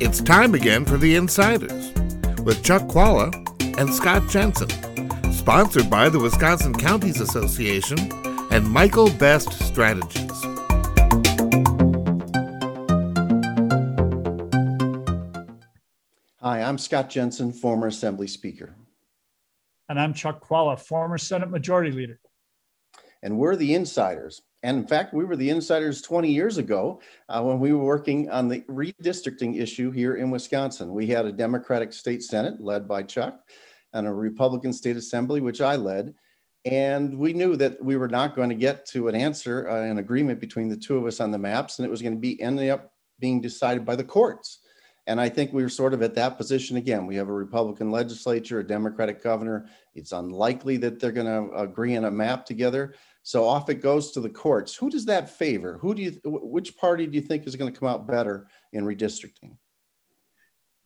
It's time again for The Insiders with Chuck Chvala and Scott Jensen, sponsored by the Wisconsin Counties Association and Michael Best Strategies. Hi, I'm Scott Jensen, former Assembly Speaker. And I'm Chuck Chvala, former Senate Majority Leader. And we're the insiders. And in fact, we were the insiders 20 years ago uh, when we were working on the redistricting issue here in Wisconsin. We had a Democratic state Senate led by Chuck and a Republican state assembly, which I led. And we knew that we were not going to get to an answer, uh, an agreement between the two of us on the maps, and it was going to be ending up being decided by the courts. And I think we are sort of at that position again. We have a Republican legislature, a Democratic governor. It's unlikely that they're going to agree on a map together. So off it goes to the courts. Who does that favor? Who do you, which party do you think is going to come out better in redistricting?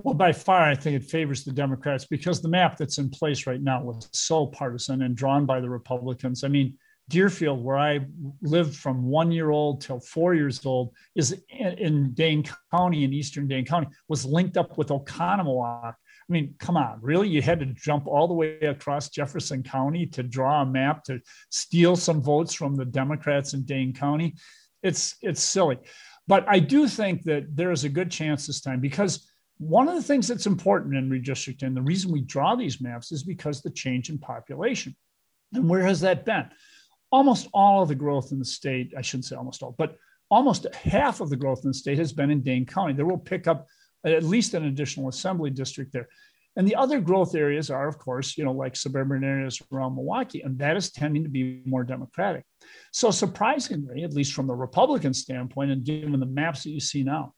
Well, by far, I think it favors the Democrats because the map that's in place right now was so partisan and drawn by the Republicans. I mean, Deerfield, where I lived from one year old till four years old, is in Dane County, in eastern Dane County, was linked up with Oconomowoc. I mean, come on, really? You had to jump all the way across Jefferson County to draw a map to steal some votes from the Democrats in Dane County. It's it's silly. But I do think that there is a good chance this time because one of the things that's important in redistricting, the reason we draw these maps is because the change in population. And where has that been? almost all of the growth in the state, I shouldn't say almost all, but almost half of the growth in the state has been in Dane County. There will pick up at least an additional assembly district there. And the other growth areas are, of course, you know, like suburban areas around Milwaukee, and that is tending to be more democratic. So, surprisingly, at least from the Republican standpoint, and given the maps that you see now,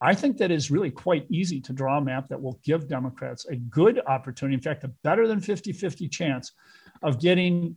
I think that is really quite easy to draw a map that will give Democrats a good opportunity, in fact, a better than 50 50 chance of getting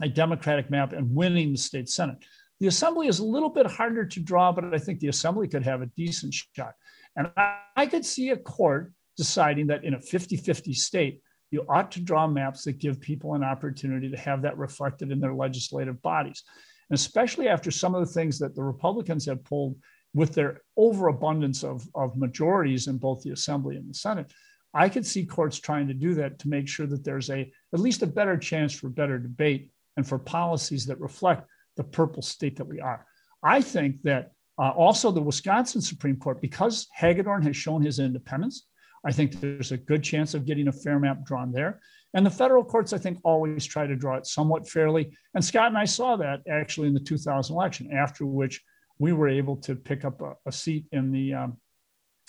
a Democratic map and winning the state Senate. The assembly is a little bit harder to draw, but I think the assembly could have a decent shot. And I, I could see a court deciding that in a 50 50 state, you ought to draw maps that give people an opportunity to have that reflected in their legislative bodies. And especially after some of the things that the Republicans have pulled with their overabundance of, of majorities in both the Assembly and the Senate, I could see courts trying to do that to make sure that there's a at least a better chance for better debate and for policies that reflect the purple state that we are. I think that uh, also the Wisconsin Supreme Court, because Hagedorn has shown his independence, I think there's a good chance of getting a fair map drawn there. And the federal courts, I think, always try to draw it somewhat fairly. And Scott and I saw that actually in the 2000 election, after which we were able to pick up a, a seat in the um,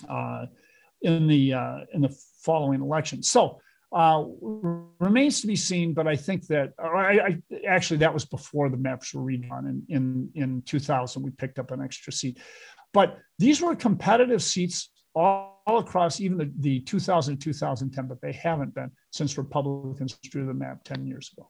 uh, in the uh, in the following election. So uh, remains to be seen, but I think that I, I, actually that was before the maps were redone in, in, in 2000. We picked up an extra seat, but these were competitive seats all, all across even the, the 2000 2010, but they haven't been since Republicans drew the map 10 years ago.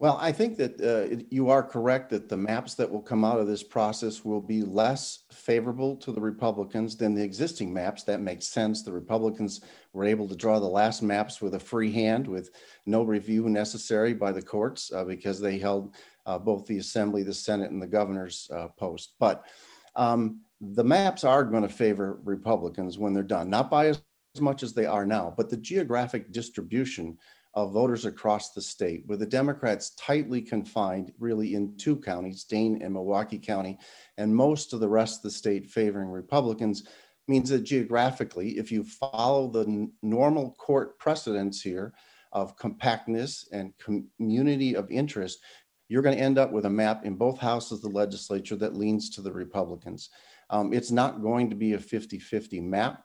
Well, I think that uh, you are correct that the maps that will come out of this process will be less favorable to the Republicans than the existing maps. That makes sense. The Republicans were able to draw the last maps with a free hand, with no review necessary by the courts, uh, because they held uh, both the Assembly, the Senate, and the governor's uh, post. But um, the maps are going to favor Republicans when they're done, not by as much as they are now, but the geographic distribution of voters across the state, with the Democrats tightly confined really in two counties, Dane and Milwaukee County, and most of the rest of the state favoring Republicans, means that geographically, if you follow the n- normal court precedents here of compactness and community of interest, you're going to end up with a map in both houses of the legislature that leans to the Republicans. Um, it's not going to be a 50 50 map.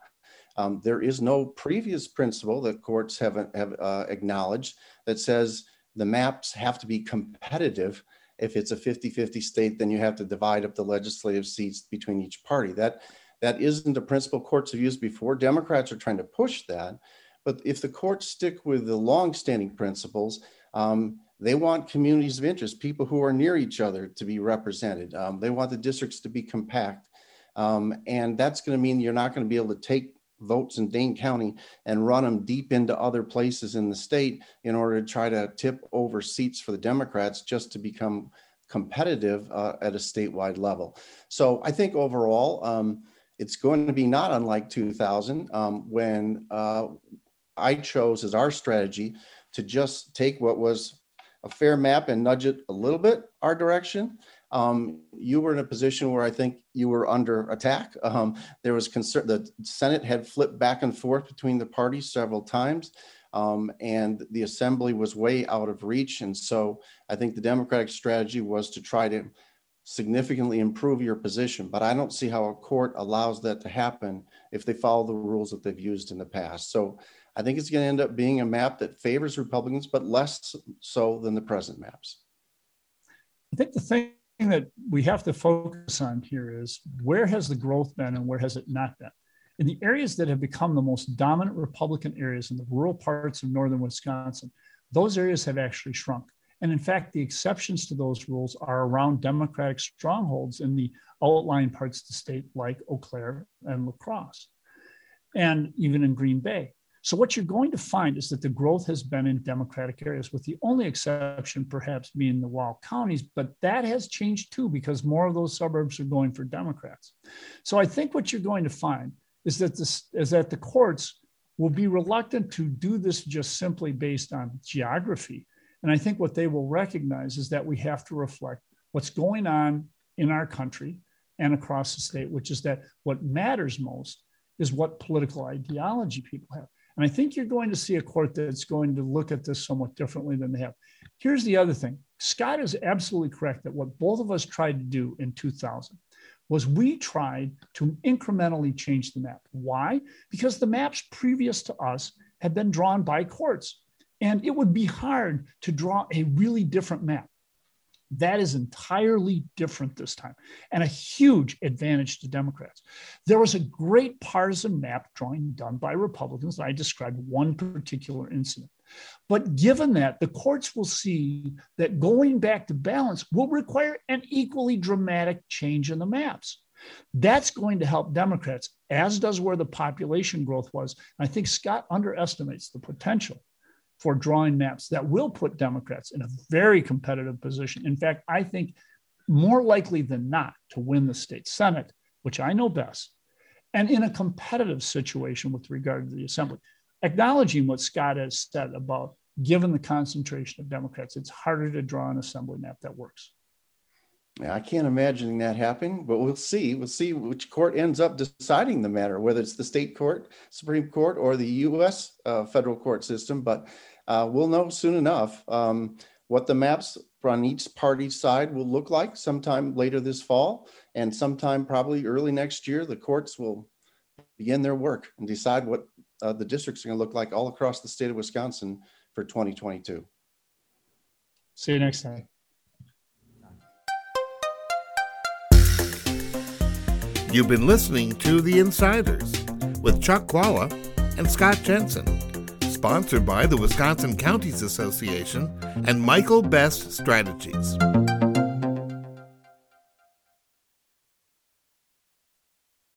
Um, there is no previous principle that courts have, have uh, acknowledged that says the maps have to be competitive. If it's a 50 50 state, then you have to divide up the legislative seats between each party. That, that isn't a principle courts have used before. Democrats are trying to push that. But if the courts stick with the long-standing principles, um, they want communities of interest, people who are near each other, to be represented. Um, they want the districts to be compact, um, and that's going to mean you're not going to be able to take votes in Dane County and run them deep into other places in the state in order to try to tip over seats for the Democrats just to become competitive uh, at a statewide level. So I think overall, um, it's going to be not unlike 2000 um, when uh, I chose as our strategy to just take what was a fair map and nudge it a little bit our direction. Um, you were in a position where I think you were under attack. Um, there was concern. The Senate had flipped back and forth between the parties several times, um, and the assembly was way out of reach. And so I think the Democratic strategy was to try to significantly improve your position. But I don't see how a court allows that to happen if they follow the rules that they've used in the past. So I think it's going to end up being a map that favors Republicans, but less so than the present maps. I think the thing that we have to focus on here is where has the growth been and where has it not been? In the areas that have become the most dominant Republican areas in the rural parts of northern Wisconsin, those areas have actually shrunk. And in fact, the exceptions to those rules are around Democratic strongholds in the outlying parts of the state, like Eau Claire and La Crosse, and even in Green Bay. So, what you're going to find is that the growth has been in Democratic areas, with the only exception perhaps being the WOW counties, but that has changed too because more of those suburbs are going for Democrats. So, I think what you're going to find is that, this, is that the courts will be reluctant to do this just simply based on geography. And I think what they will recognize is that we have to reflect what's going on in our country and across the state, which is that what matters most is what political ideology people have. And I think you're going to see a court that's going to look at this somewhat differently than they have. Here's the other thing Scott is absolutely correct that what both of us tried to do in 2000 was we tried to incrementally change the map. Why? Because the maps previous to us had been drawn by courts. And it would be hard to draw a really different map. That is entirely different this time and a huge advantage to Democrats. There was a great partisan map drawing done by Republicans. I described one particular incident. But given that, the courts will see that going back to balance will require an equally dramatic change in the maps. That's going to help Democrats, as does where the population growth was. I think Scott underestimates the potential for drawing maps that will put Democrats in a very competitive position. In fact, I think more likely than not to win the state Senate, which I know best, and in a competitive situation with regard to the assembly. Acknowledging what Scott has said about given the concentration of Democrats, it's harder to draw an assembly map that works. I can't imagine that happening, but we'll see. We'll see which court ends up deciding the matter, whether it's the state court, Supreme Court, or the U.S. Uh, federal court system. But uh, we'll know soon enough um, what the maps on each party's side will look like sometime later this fall and sometime probably early next year. The courts will begin their work and decide what uh, the districts are going to look like all across the state of Wisconsin for 2022. See you next time. You've been listening to The Insiders with Chuck Chvala and Scott Jensen sponsored by the Wisconsin Counties Association and Michael Best Strategies.